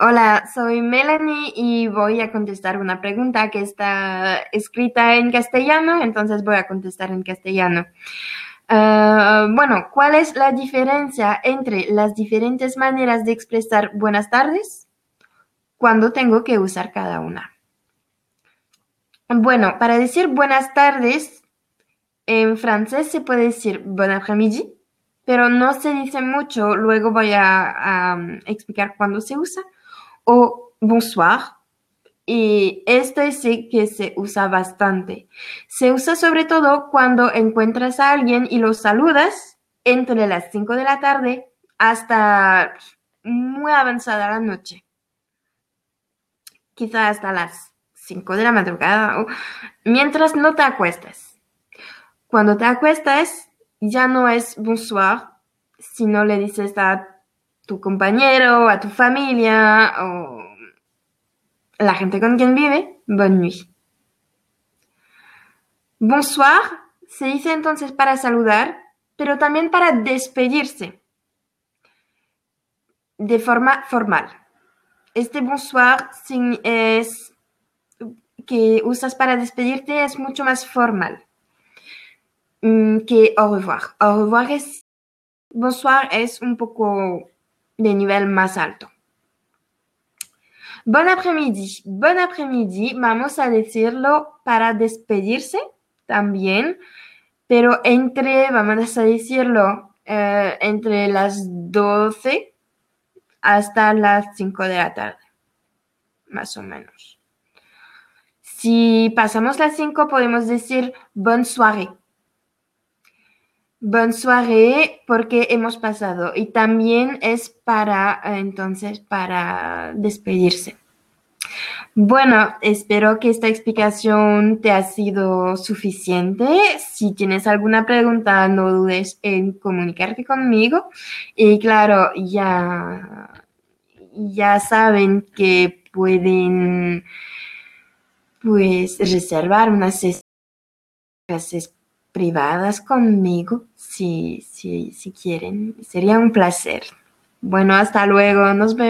Hola, soy Melanie y voy a contestar una pregunta que está escrita en castellano, entonces voy a contestar en castellano. Ah, bueno, ¿cuál es la diferencia entre las diferentes maneras de expresar buenas tardes? Cuando tengo que usar cada una. Bueno, para decir buenas tardes, en francés se puede decir bon après-midi, pero no se dice mucho, luego voy a, explicar cuándo se usa, o bonsoir, y este sí que se usa bastante. Se usa sobre todo cuando encuentras a alguien y lo saludas entre las 5 de la tarde hasta muy avanzada la noche. Quizá hasta las 5 de la madrugada mientras no te acuestas. Cuando te acuestas, ya no es bonsoir, sino le dices a tu compañero, a tu familia o la gente con quien vive, bonne nuit. Bonsoir se dice entonces para saludar, pero también para despedirse de forma formal. Este bonsoir es que usas para despedirte es mucho más formal. Mm, que au revoir. Au revoir es, bonsoir es un poco de nivel más alto. Bon après-midi. Bon après-midi, vamos a decirlo para despedirse también, pero entre, vamos a decirlo, eh, entre las 12 hasta las 5 de la tarde, más o menos. Si pasamos las 5, podemos decir bonne soirée. Bonne soirée porque hemos pasado y también es para entonces para despedirse. Bueno, espero que esta explicación te ha sido suficiente. Si tienes alguna pregunta, no dudes en comunicarte conmigo. Y claro, ya, ya saben que pueden pues reservar unas clases privadas conmigo si, si, si quieren. Sería un placer. Bueno, hasta luego. Nos vemos.